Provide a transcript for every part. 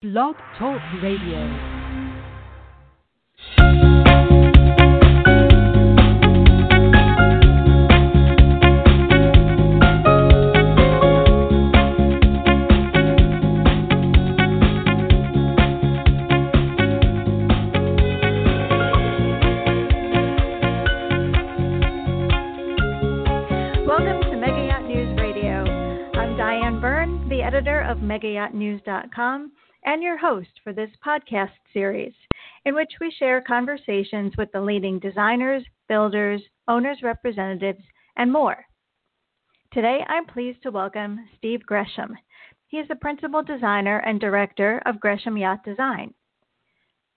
Blog Talk Radio. Welcome to Mega Yacht News Radio. I'm Diane Byrne, the editor of MegaYachtNews.com and your host for this podcast series, in which we share conversations with the leading designers, builders, owners' representatives, and more. Today, I'm pleased to welcome Steve Gresham. He is the principal designer and director of Gresham Yacht Design.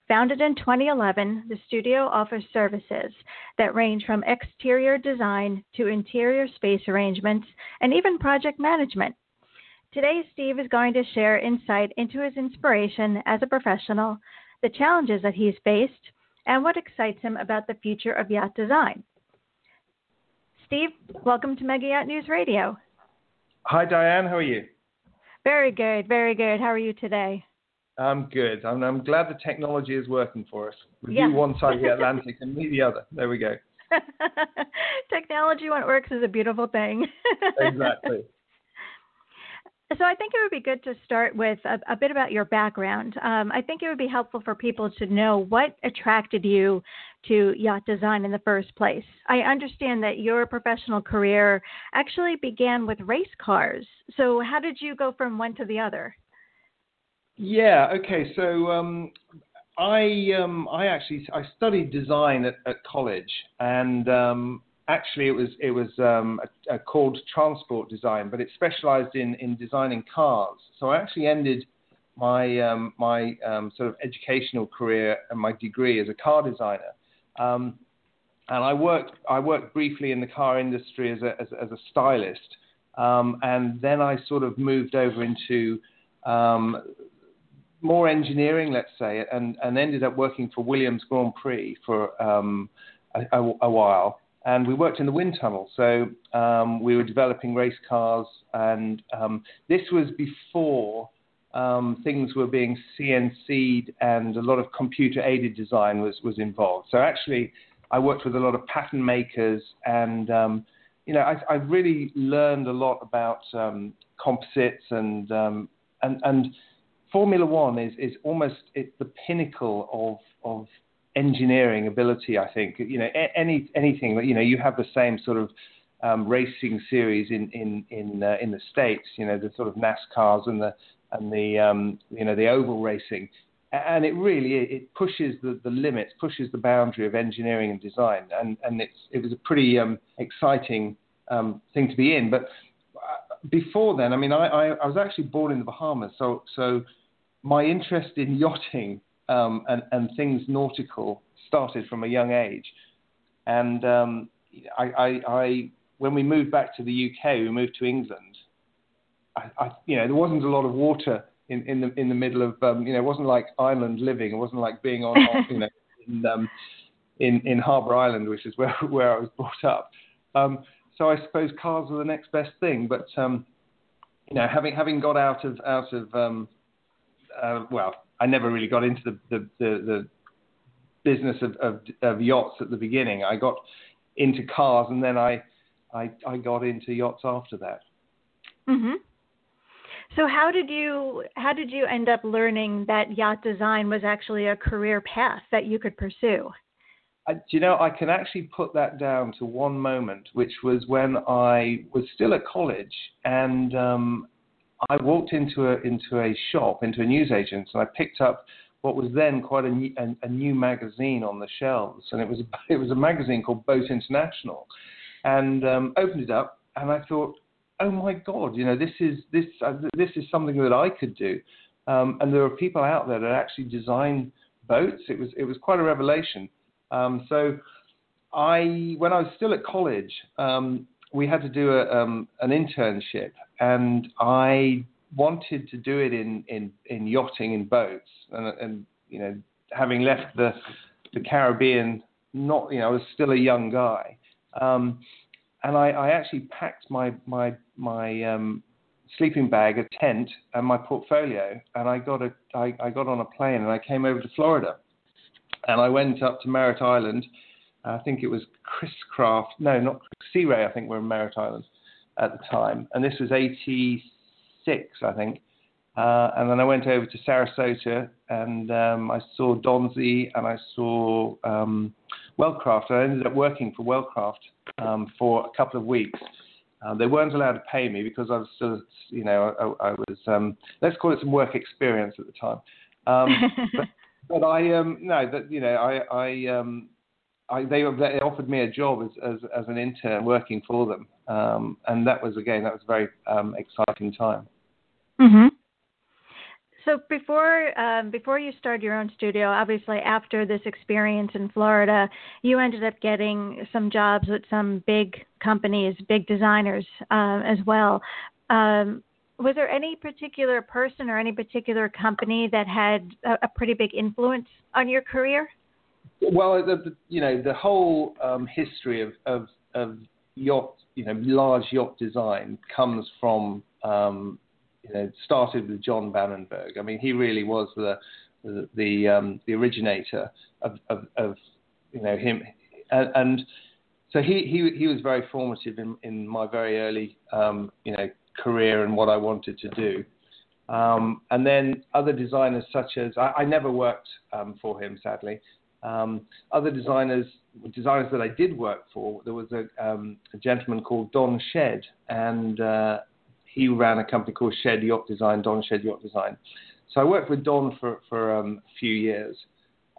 Founded in 2011, the studio offers services that range from exterior design to interior space arrangements and even project management. Today, Steve is going to share insight into his inspiration as a professional, the challenges that he's faced, and what excites him about the future of yacht design. Steve, welcome to Mega Yacht News Radio. Hi, Diane. How are you? Very good, very good. How are you today? I'm good. I'm, I'm glad the technology is working for us. We Yeah. do one side of the Atlantic and me the other. There we go. Technology, when it works, is a beautiful thing. Exactly. So I think it would be good to start with a, a bit about your background. Um, I think it would be helpful for people to know what attracted you to yacht design in the first place. I understand that your professional career actually began with race cars. So how did you go from one to the other? Yeah. Okay. So um, I um, I actually I studied design at, at college, and um, actually it was it was um, a, a called transport design, but it specialised in in designing cars. So I actually ended my um, my um, sort of educational career and my degree as a car designer. Um, and I worked I worked briefly in the car industry as a as, as a stylist, um, and then I sort of moved over into um, more engineering, let's say, and, and ended up working for Williams Grand Prix for um, a, a, a while. And we worked in the wind tunnel, so um, we were developing race cars, and um, this was before um, things were being CNC'd and a lot of computer-aided design was was involved. So actually, I worked with a lot of pattern makers, and um, you know, I, I really learned a lot about um, composites and um, and and Formula One is is almost it's the pinnacle of of engineering ability. I think you know any anything you know you have the same sort of um, racing series in in in uh, in the states. You know the sort of NASCARs and the and the um, you know the oval racing, and it really it pushes the, the limits, pushes the boundary of engineering and design, and and it's it was a pretty um, exciting um, thing to be in. But uh, before then, I mean, I, I, I was actually born in the Bahamas, so so my interest in yachting um, and, and things nautical started from a young age. And um, I, I, I, when we moved back to the UK, we moved to England. I, you know, there wasn't a lot of water in, in the in the middle of, um, you know, it wasn't like island living. It wasn't like being on, you know, in, um, in in Harbour Island, which is where where I was brought up. Um, so I suppose cars were the next best thing. But um, you know, having having got out of out of um, uh, well, I never really got into the the, the, the business of, of, of yachts at the beginning. I got into cars, and then I I, I got into yachts after that. hmm So how did you how did you end up learning that yacht design was actually a career path that you could pursue? I, do you know, I can actually put that down to one moment, which was when I was still at college, and um, I walked into a into a shop, into a newsagent's, and I picked up what was then quite a new, a, a new magazine on the shelves, and it was it was a magazine called Boat International, and um, opened it up, and I thought, oh my God, you know, this is this uh, this is something that I could do, um, and there are people out there that actually design boats. It was it was quite a revelation. Um, so I, when I was still at college, um, we had to do a, um, an internship, and I wanted to do it in, in, in yachting in boats, and, and you know, having left the the Caribbean, not you know, I was still a young guy, um, and I, I actually packed my my my um, sleeping bag, a tent, and my portfolio, and I got a I, I got on a plane and I came over to Florida, and I went up to Merritt Island. I think it was Chris Craft, no, not Sea Ray. I think we were in Merritt Island at the time, and this was '86, I think. Uh, and then I went over to Sarasota and um, I saw Donzi and I saw um, Wellcraft. I ended up working for Wellcraft um, for a couple of weeks. Uh, they weren't allowed to pay me because I was still, you know, I, I was, um, let's call it some work experience at the time. Um, but, but, I, um, no, that, you know, I, I, um, I, they, they offered me a job as, as, as an intern working for them. Um, and that was, again, that was a very um, exciting time. Mm-hmm. So before um, before you started your own studio, obviously after this experience in Florida, you ended up getting some jobs with some big companies, big designers uh, as well. Um, was there any particular person or any particular company that had a, a pretty big influence on your career? Well, the, you know the whole um, history of, of, of yacht, you know, large yacht design comes from um, you know, started with John Bannenberg. I mean, he really was the the the, um, the originator of, of, of, you know him, and, and, so he, he he was very formative in, in my very early um, you know career and what I wanted to do. Um, and then other designers such as I, I never worked um, for him, sadly. Um, other designers, designers that I did work for, there was a, um, a gentleman called Don Shead, and uh, he ran a company called Shead Yacht Design, Don Shead Yacht Design. So I worked with Don for for um, a few years,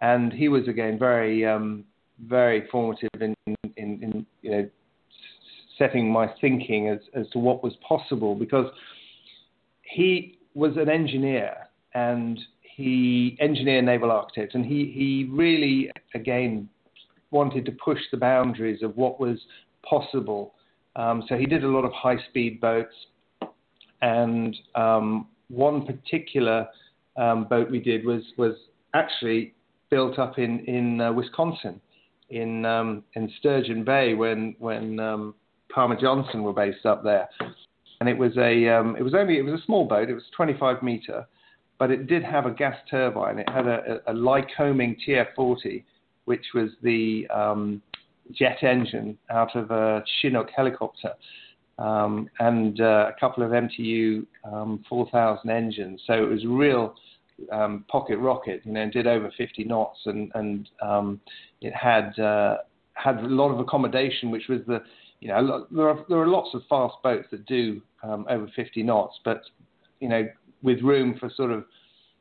and he was again very um, very formative in, in, in, you know setting my thinking as as to what was possible because he was an engineer and he engineered naval architect and he he really again wanted to push the boundaries of what was possible. Um, so he did a lot of high speed boats, and um, one particular um, boat we did was was actually built up in in uh, Wisconsin, in um, in Sturgeon Bay when when um, Palmer Johnson were based up there, and it was a um, it was only it was a small boat. It was 25 meter, but it did have a gas turbine. It had a, a, Lycoming TF40, which was the um, jet engine out of a Chinook helicopter um, and uh, a couple of MTU um, 4000 engines. So it was real um, pocket rocket, you know, did over 50 knots, and and um, it had uh, had a lot of accommodation, which was the you know there are there are lots of fast boats that do um, over 50 knots, but you know with room for sort of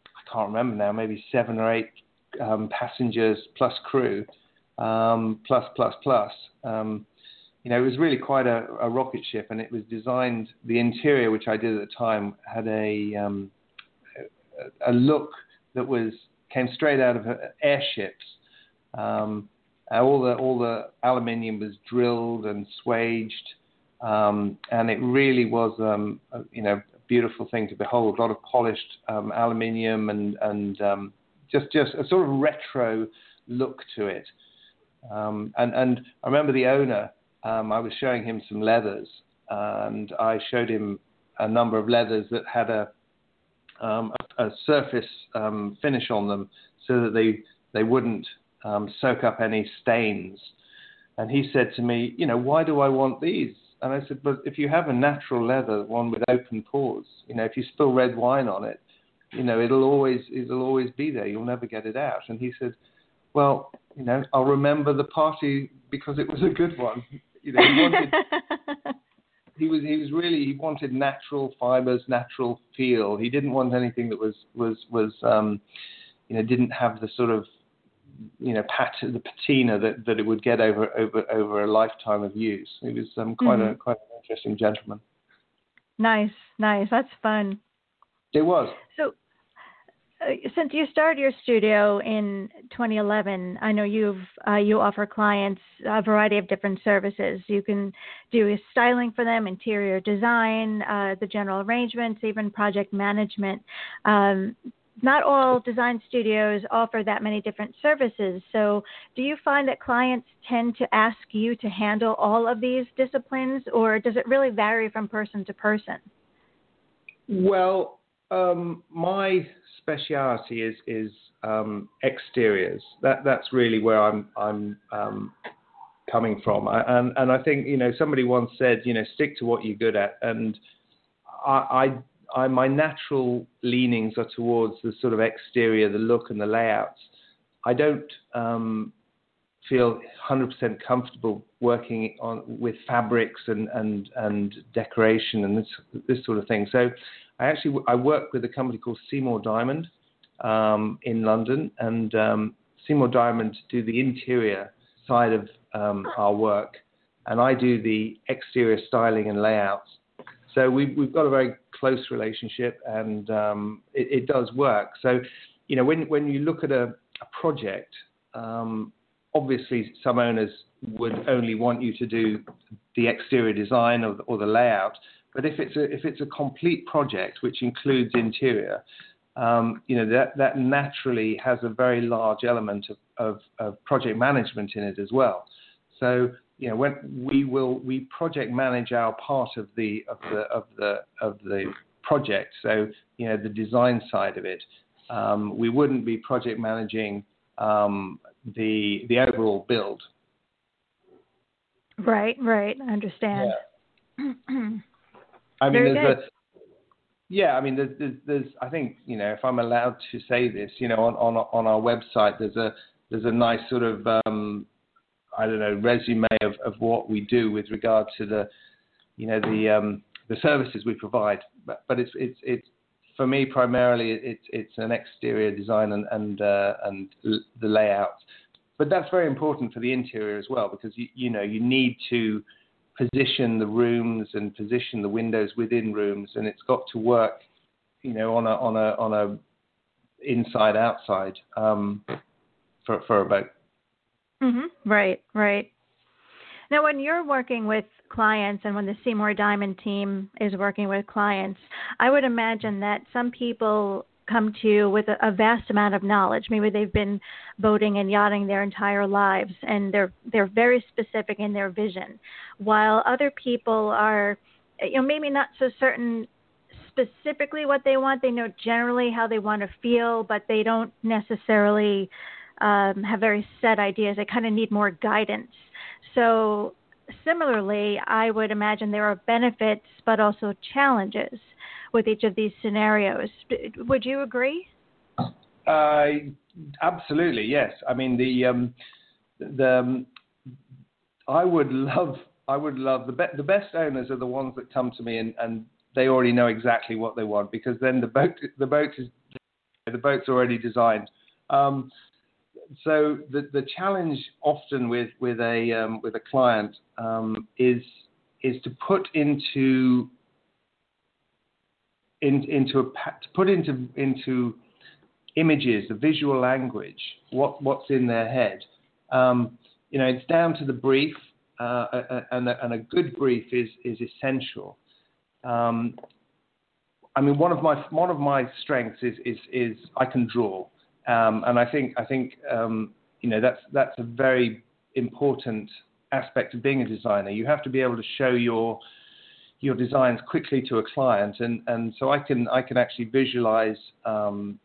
I can't remember now, maybe seven or eight um, passengers plus crew, plus plus plus. Um, you know, it was really quite a, a, rocket ship, and it was designed. The interior, which I did at the time, had a um, a, a look that was came straight out of airships. Um, all the all the aluminium was drilled and swaged, um, and it really was um, a, you know a beautiful thing to behold. A lot of polished um, aluminium and and um, just just a sort of retro look to it. Um, and and I remember the owner um, I was showing him some leathers, and I showed him a number of leathers that had a um, a, a, surface um, finish on them, so that they they wouldn't soak up any stains. And he said to me, you know, why do I want these? And I said, but if you have a natural leather, one with open pores, you know, if you spill red wine on it, you know, it'll always it'll always be there. You'll never get it out. And he said, well, you know, I'll remember the party because it was a good one. You know, he wanted. he was he was really he wanted natural fibers, natural feel. He didn't want anything that was was was um, you know didn't have the sort of you know pat the patina that, that it would get over over over a lifetime of use. He was um, quite mm-hmm. a quite an interesting gentleman. Nice, nice. That's fun. It was. So uh, since you started your studio in 2011, I know you've uh, you offer clients a variety of different services. You can do styling for them, interior design, uh, the general arrangements, even project management. Um, not all design studios offer that many different services. So, do you find that clients tend to ask you to handle all of these disciplines, or does it really vary from person to person? Well, um, my speciality is is um, exteriors. That that's really where I'm I'm um, coming from. I, and and I think you know somebody once said you know stick to what you're good at, and I, I, my natural leanings are towards the sort of exterior, the look and the layouts. I don't um, feel 100% comfortable working on with fabrics and and and decoration and this this sort of thing. So I actually I work with a company called Seymour Diamond um, in London, and um, Seymour Diamond do the interior side of um, our work, and I do the exterior styling and layouts. So we've we've got a very close relationship, and um, it, it, does work. So you know when when you look at a, a project um, obviously some owners would only want you to do the exterior design or the, or the layout. But if it's a if it's a complete project which includes interior, um, you know that that naturally has a very large element of, of, of, project management in it as well. So you know when we will we project manage our part of the of the of the of the project. So you know the design side of it. Um, we wouldn't be project managing um, the the overall build. Right, right. I understand. Yeah. I mean, Very there's good. a yeah. I mean, there's, there's, there's I think you know if I'm allowed to say this, you know, on on on our website there's a there's a nice sort of um, I don't know resume of, of what we do with regard to the you know the um, the services we provide. But, but it's it's it's for me, primarily, it's it's an exterior design and and uh, and the layout. But that's very important for the interior as well because you you know you need to position the rooms and position the windows within rooms, and it's got to work, you know, on a on a on a inside outside um, for for a boat. Mm-hmm. Right, right. Now, when you're working with clients and when the Seymour Diamond team is working with clients, I would imagine that some people come to you with a, a vast amount of knowledge. Maybe they've been boating and yachting their entire lives and they're they're very specific in their vision. While other people are you know maybe not so certain specifically what they want. They know generally how they want to feel, but they don't necessarily um, have very set ideas. They kind of need more guidance. So, similarly, I would imagine there are benefits but also challenges with each of these scenarios. Would you agree? Uh, absolutely, yes. I mean, the um, the um, I would love I would love the be- the best owners are the ones that come to me and, and they already know exactly what they want because then the boat the boat is the boat's already designed. Um, so the the challenge often with with a um, with a client um, is is to put into in, into a to put into into images, the visual language, what what's in their head. Um, you know, it's down to the brief, uh, and, a, and a good brief is is essential. Um, I mean, one of my one of my strengths is is is I can draw. Um, and I think I think um, you know that's that's a very important aspect of being a designer. You have to be able to show your your designs quickly to a client, and, and so I can I can actually visualize um,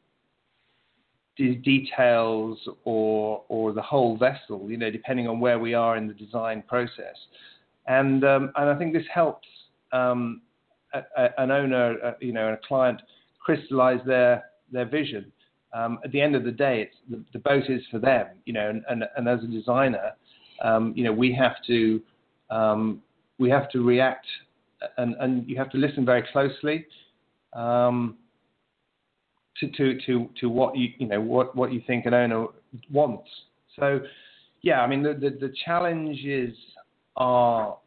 details or or the whole vessel, you know, depending on where we are in the design process, and um, and I think this helps um, a, a, an owner, uh, you know, and a client crystallize their their vision um, at the end of the day, it's the, the, boat is for them, you know, and, and, and as a designer, um, you know, we have to um, we have to react and, and you have to listen very closely um, to, to, to, to what you you know what, what you think an owner wants. So, yeah, I mean the, the, the challenges are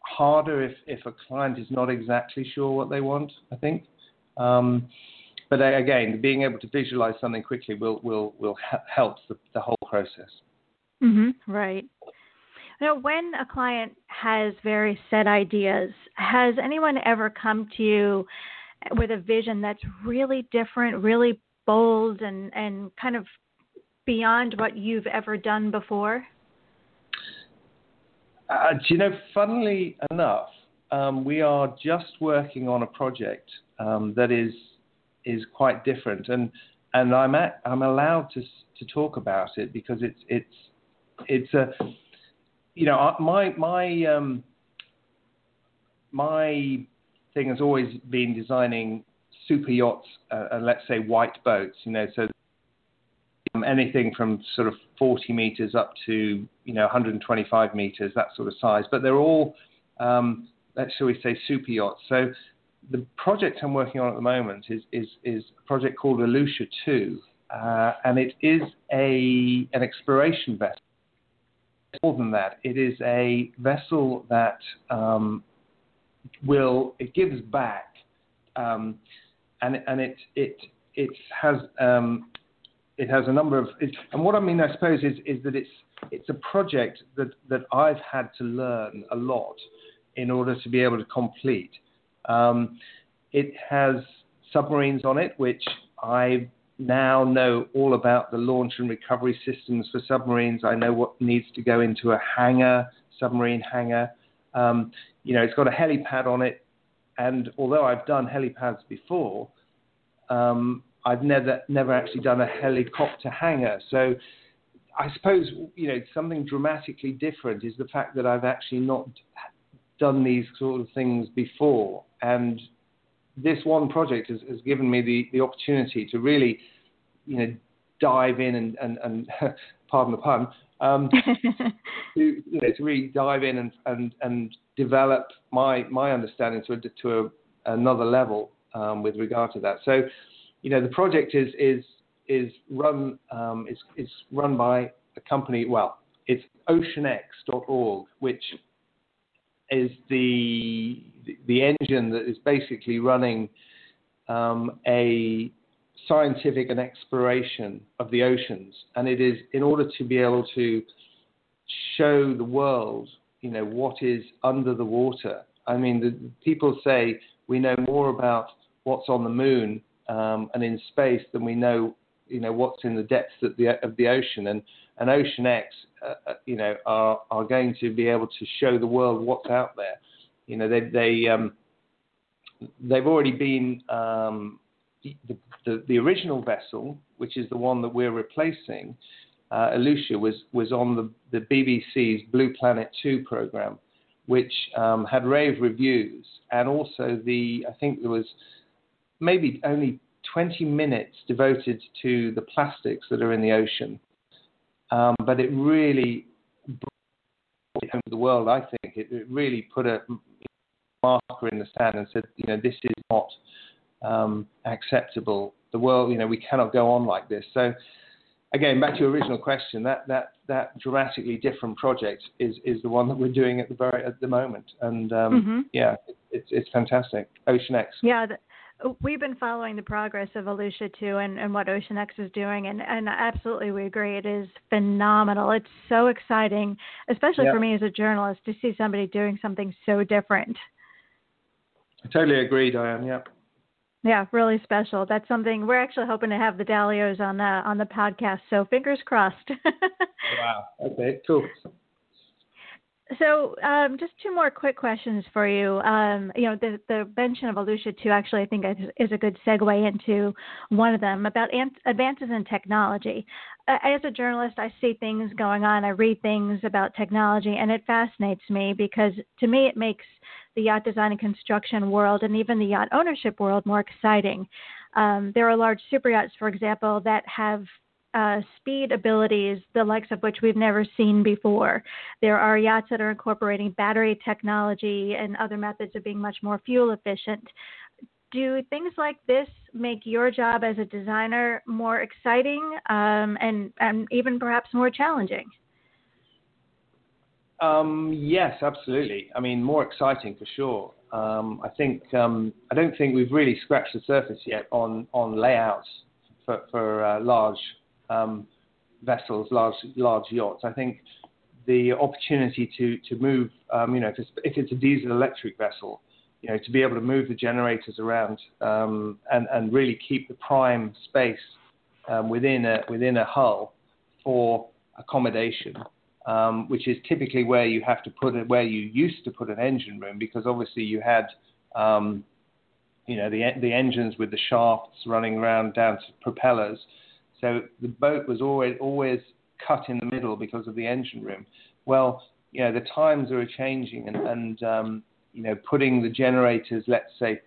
harder if, if a client is not exactly sure what they want. I think. But uh, again, being able to visualize something quickly will will will help the, the whole process. Mm-hmm. Right. Now, when a client has very set ideas, has anyone ever come to you with a vision that's really different, really bold, and and kind of beyond what you've ever done before? Uh, do you know? Funnily enough, um, we are just working on a project um, that is is quite different, and and I'm at, I'm allowed to to talk about it because it's it's it's a you know my my um, my thing has always been designing super yachts uh, and let's say white boats. You know, so um, anything from sort of 40 meters up to you know 125 meters, that sort of size. But they're all um, let's shall we say super yachts. So the project I'm working on at the moment is is, is a project called Alucia 2, uh, and it is a an exploration vessel. More than that, it is a vessel that um, will it gives back, um, and and it it it has um, it has a number of and what I mean I suppose is is that it's it's a project that that I've had to learn a lot in order to be able to complete. Um, it has submarines on it, which I now know all about the launch and recovery systems for submarines. I know what needs to go into a hangar, submarine hangar. Um, you know, it's got a helipad on it, and although I've done helipads before, um, I've never never actually done a helicopter hangar. So I suppose you know something dramatically different is the fact that I've actually not done these sort of things before, and this one project has, has given me the, the opportunity to really, you know, dive in and, and, and pardon the pun, um, to, you know, to really dive in and, and, and develop my, my understanding to, a, to a, another level um, with regard to that. So, you know, the project is, is, is run, um, is, is run by a company, well, it's oceanx.org, which is the the engine that is basically running um, a scientific and exploration of the oceans, and it is in order to be able to show the world, you know, what is under the water. I mean, the, people say we know more about what's on the moon um, and in space than we know, you know, what's in the depths of the of the ocean, and and Ocean X uh, uh, you know, are are going to be able to show the world what's out there. You know, they they um, they've already been um, the, the, the original vessel, which is the one that we're replacing. Uh, was was on the the BBC's Blue Planet 2 program, which um, had rave reviews, and also the I think there was maybe only 20 minutes devoted to the plastics that are in the ocean. Um, but it really brought it home to the world. I think it, it, really put a marker in the sand and said, you know, this is not um, acceptable. The world, you know, we cannot go on like this. So, again, back to your original question, that that that dramatically different project is is the one that we're doing at the very at the moment, and um, mm-hmm. yeah, it, it's it's fantastic. Ocean X. Yeah. We've been following the progress of Alucia 2 and, and what OceanX is doing, and, and absolutely we agree. It is phenomenal. It's so exciting, especially for me as a journalist, to see somebody doing something so different. I totally agree, Diane. Yeah. Yeah, really special. That's something we're actually hoping to have the Dalios on the on the podcast. So fingers crossed. wow. Okay. Cool. So, um, just two more quick questions for you. Um, you know, the, the mention of Alucia 2 actually, I think, is, a good segue into one of them about advances in technology. As a journalist, I see things going on, I read things about technology, and it fascinates me because to me, it makes the yacht design and construction world and even the yacht ownership world more exciting. Um, there are large super yachts, for example, that have uh, speed abilities, the likes of which we've never seen before. There are yachts that are incorporating battery technology and other methods of being much more fuel efficient. Do things like this make your job as a designer more exciting um, and, and even perhaps more challenging? Um, yes, absolutely. I mean, more exciting for sure. Um, I think um, I don't think we've really scratched the surface yet on on layouts for, for uh, large um, vessels, large large yachts. I think the opportunity to to move, um, you know, if it's, if it's, a diesel electric vessel, you know, to be able to move the generators around um, and and really keep the prime space um, within a within a hull for accommodation um, which is typically where you have to put it, where you used to put an engine room, because obviously you had, um, you know, the the engines with the shafts running around down to propellers. So the boat was always always cut in the middle because of the engine room. Well, you know, the times are changing, and, and um, you know, putting the generators, let's say,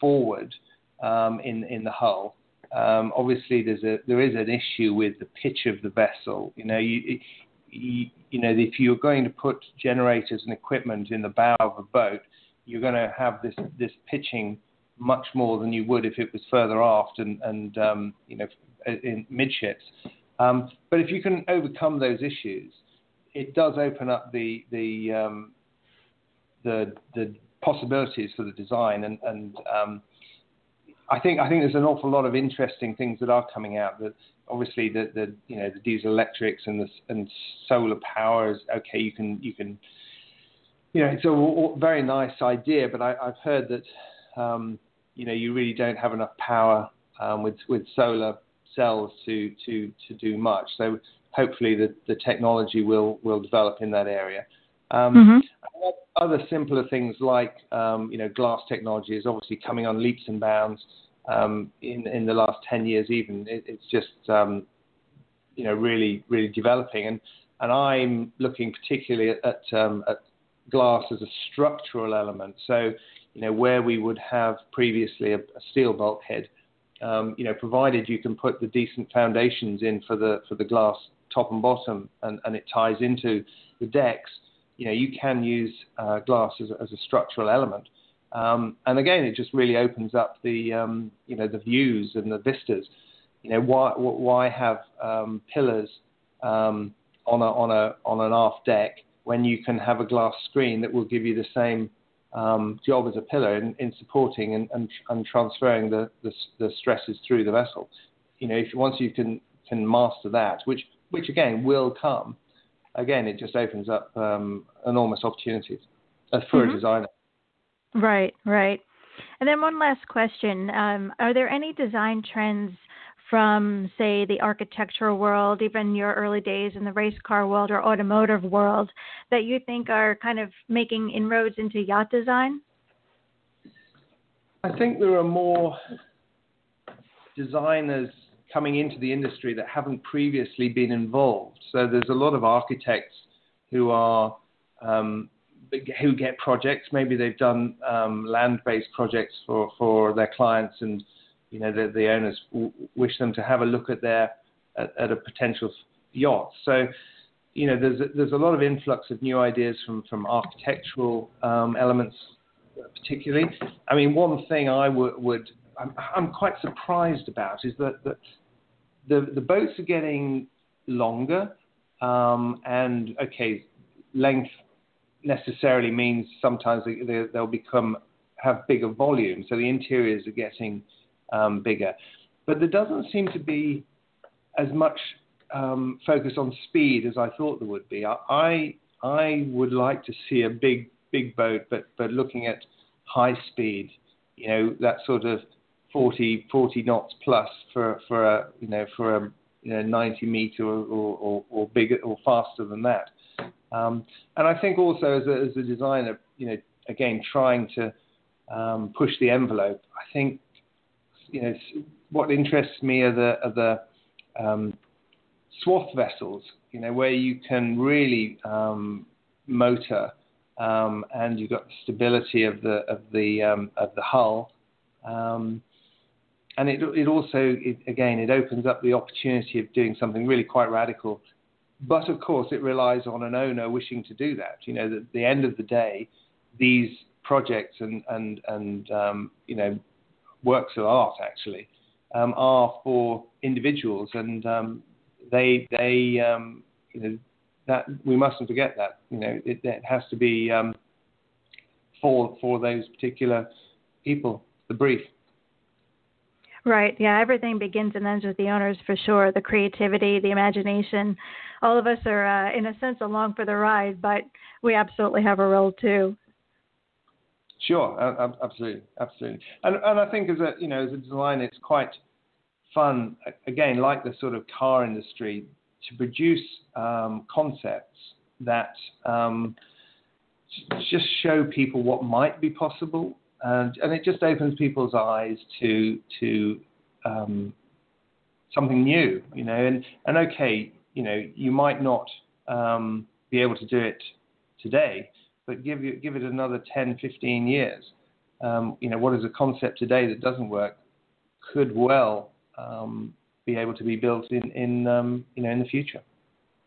forward um, in in the hull. Um, obviously, there's a there is an issue with the pitch of the vessel. You know, you, you, you know, if you're going to put generators and equipment in the bow of a boat, you're going to have this this pitching much more than you would if it was further aft and and um, you know in midships. Um, but if you can overcome those issues, it does open up the the um, the, the possibilities for the design and and um, I think I think there's an awful lot of interesting things that are coming out. That obviously the, the you know the diesel electrics and the and solar power is okay. You can you can you know it's a, a very nice idea, but I, have heard that um, you know you really don't have enough power um, with with solar cells to to to do much. So hopefully the, the technology will will develop in that area. Um, mm-hmm. Other simpler things like um, you know glass technology is obviously coming on leaps and bounds um, in in the last 10 years. Even it, it's just um, you know really really developing, and and I'm looking particularly at at, um, at glass as a structural element. So you know where we would have previously a, a steel bulkhead. Um, you know, provided you can put the decent foundations in for the for the glass top and bottom, and, and it ties into the decks, you know, you can use uh, glass as a, as a structural element. Um, and again, it just really opens up the um, you know the views and the vistas. You know why why have um, pillars um, on a on a on an aft deck when you can have a glass screen that will give you the same um, job as a pillar in, in supporting and, and, and transferring the, the, the stresses through the vessel. You know if once you can can master that, which which again will come, again it just opens up um, enormous opportunities uh, for mm-hmm. a designer. Right, right. And then one last question: um, Are there any design trends from, say, the architectural world, even your early days in the race car world or automotive world, that you think are kind of making inroads into yacht design? I think there are more designers coming into the industry that haven't previously been involved. So there's a lot of architects who are um, who get projects. Maybe they've done um, land-based projects for, for their clients, and you know the, the owners w- wish them to have a look at their at, at, a potential yacht. So you know there's a, there's a lot of influx of new ideas from from architectural um, elements, particularly. I mean, one thing I w- would I'm, I'm quite surprised about is that, that the the boats are getting longer, um, and okay, length necessarily means sometimes they, they'll become have bigger volume, so the interiors are getting um, bigger, but there doesn't seem to be as much um, focus on speed as I thought there would be. I I would like to see a big big boat, but but looking at high speed, you know that sort of 40, 40 knots plus for for a you know for a you know 90 meter or or, or bigger or faster than that. Um, and I think also as a, as a designer, you know, again trying to um, push the envelope. I think you know what interests me are the are the um, swath vessels. You know where you can really um, motor um, and you've got the stability of the of the um, of the hull. Um, and it, it also, it, again, it opens up the opportunity of doing something really quite radical. But of course, it relies on an owner wishing to do that. You know, at the end of the day, these projects and and and um, you know works of art actually um, are for individuals, and um, they they um, you know that we mustn't forget that. You know, it, it has to be um, for for those particular people. The brief. Right. Yeah. Everything begins and ends with the owners for sure. The creativity, the imagination. All of us are, uh, in a sense, along for the ride, but we absolutely have a role too. Sure. Absolutely. Absolutely. And, and I think as a, you know, as a designer, it's quite fun, again, like the sort of car industry, to produce um, concepts that um, just show people what might be possible, and, and it just opens people's eyes to to um, something new, you know. And and okay, you know, you might not um, be able to do it today, but give you give it another 10, 15 years. Um, you know, what is a concept today that doesn't work could well um, be able to be built in in um, you know in the future.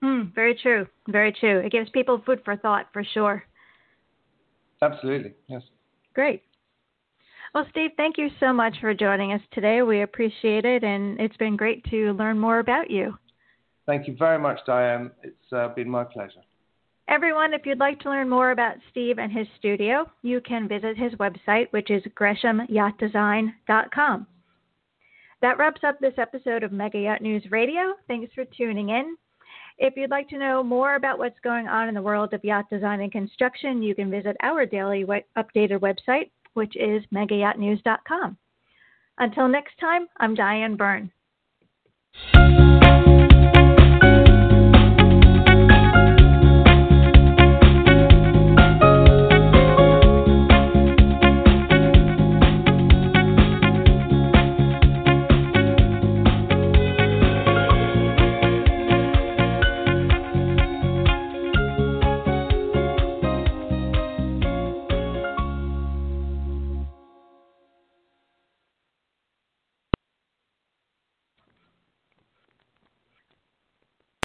Mm, very true. Very true. It gives people food for thought for sure. Absolutely. Yes. Great. Well, Steve, thank you so much for joining us today. We appreciate it, and it's been great to learn more about you. Thank you very much, Diane. It's uh, been my pleasure. Everyone, if you'd like to learn more about Steve and his studio, you can visit his website, which is greshamyachtdesign.com. That wraps up this episode of Mega Yacht News Radio. Thanks for tuning in. If you'd like to know more about what's going on in the world of yacht design and construction, you can visit our daily updated website, which is megayachtnews.com. Until next time, I'm Diane Byrne.